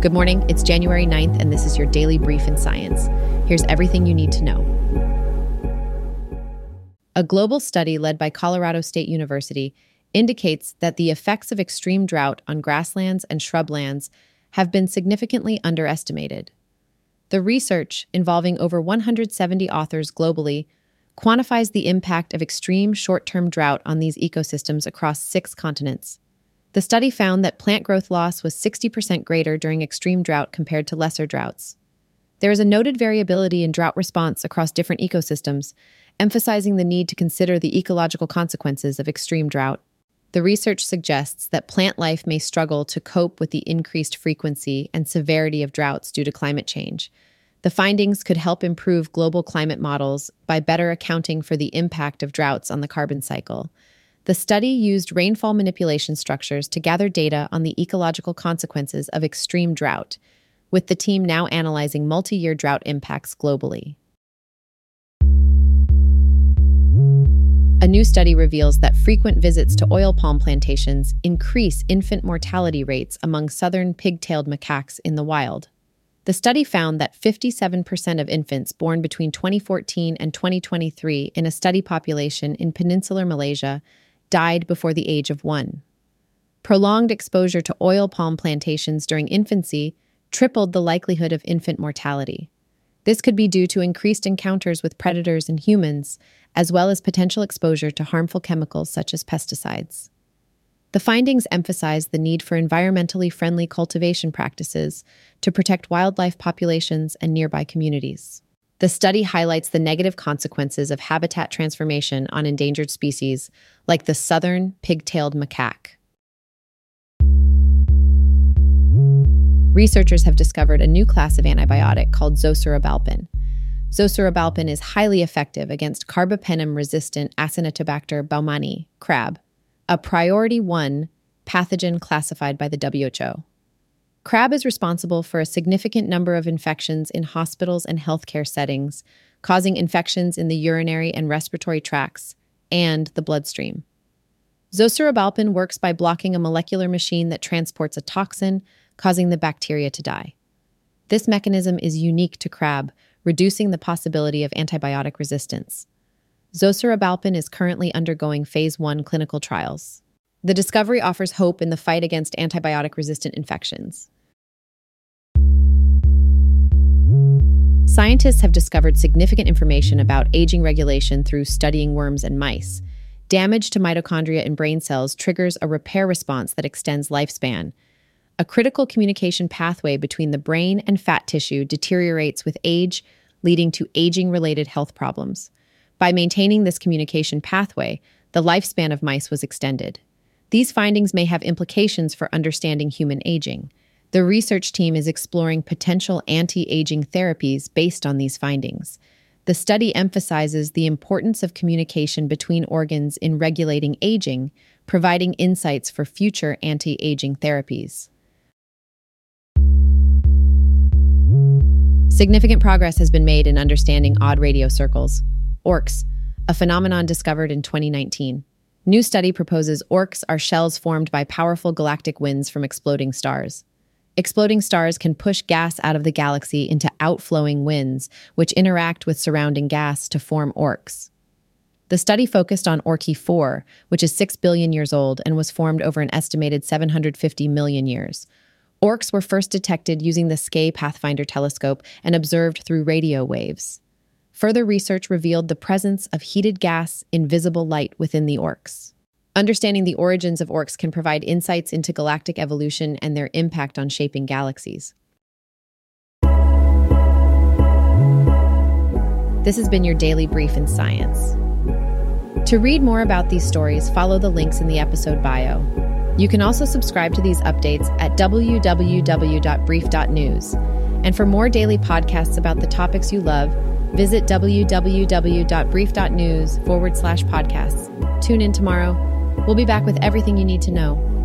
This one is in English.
Good morning, it's January 9th, and this is your daily brief in science. Here's everything you need to know. A global study led by Colorado State University indicates that the effects of extreme drought on grasslands and shrublands have been significantly underestimated. The research, involving over 170 authors globally, quantifies the impact of extreme short term drought on these ecosystems across six continents. The study found that plant growth loss was 60% greater during extreme drought compared to lesser droughts. There is a noted variability in drought response across different ecosystems, emphasizing the need to consider the ecological consequences of extreme drought. The research suggests that plant life may struggle to cope with the increased frequency and severity of droughts due to climate change. The findings could help improve global climate models by better accounting for the impact of droughts on the carbon cycle. The study used rainfall manipulation structures to gather data on the ecological consequences of extreme drought, with the team now analyzing multi year drought impacts globally. A new study reveals that frequent visits to oil palm plantations increase infant mortality rates among southern pig tailed macaques in the wild. The study found that 57% of infants born between 2014 and 2023 in a study population in peninsular Malaysia died before the age of one. Prolonged exposure to oil palm plantations during infancy tripled the likelihood of infant mortality. This could be due to increased encounters with predators and humans, as well as potential exposure to harmful chemicals such as pesticides. The findings emphasize the need for environmentally friendly cultivation practices to protect wildlife populations and nearby communities. The study highlights the negative consequences of habitat transformation on endangered species like the southern pigtailed macaque. Researchers have discovered a new class of antibiotic called zosurabalpin. Zosurabalpin is highly effective against carbapenem resistant Acinetobacter baumannii, crab, a priority 1 pathogen classified by the WHO. Crab is responsible for a significant number of infections in hospitals and healthcare settings, causing infections in the urinary and respiratory tracts and the bloodstream. Zosurabalpin works by blocking a molecular machine that transports a toxin, causing the bacteria to die. This mechanism is unique to crab, reducing the possibility of antibiotic resistance. Zosurabalpin is currently undergoing phase 1 clinical trials. The discovery offers hope in the fight against antibiotic resistant infections. Scientists have discovered significant information about aging regulation through studying worms and mice. Damage to mitochondria in brain cells triggers a repair response that extends lifespan. A critical communication pathway between the brain and fat tissue deteriorates with age, leading to aging related health problems. By maintaining this communication pathway, the lifespan of mice was extended. These findings may have implications for understanding human aging. The research team is exploring potential anti aging therapies based on these findings. The study emphasizes the importance of communication between organs in regulating aging, providing insights for future anti aging therapies. Significant progress has been made in understanding odd radio circles, ORCs, a phenomenon discovered in 2019. New study proposes ORCs are shells formed by powerful galactic winds from exploding stars. Exploding stars can push gas out of the galaxy into outflowing winds, which interact with surrounding gas to form ORCs. The study focused on ORC 4, which is 6 billion years old and was formed over an estimated 750 million years. ORCs were first detected using the SKA Pathfinder telescope and observed through radio waves. Further research revealed the presence of heated gas in visible light within the ORCs. Understanding the origins of ORCs can provide insights into galactic evolution and their impact on shaping galaxies. This has been your daily brief in science. To read more about these stories, follow the links in the episode bio. You can also subscribe to these updates at www.brief.news. And for more daily podcasts about the topics you love, visit www.brief.news forward slash podcasts. Tune in tomorrow We'll be back with everything you need to know.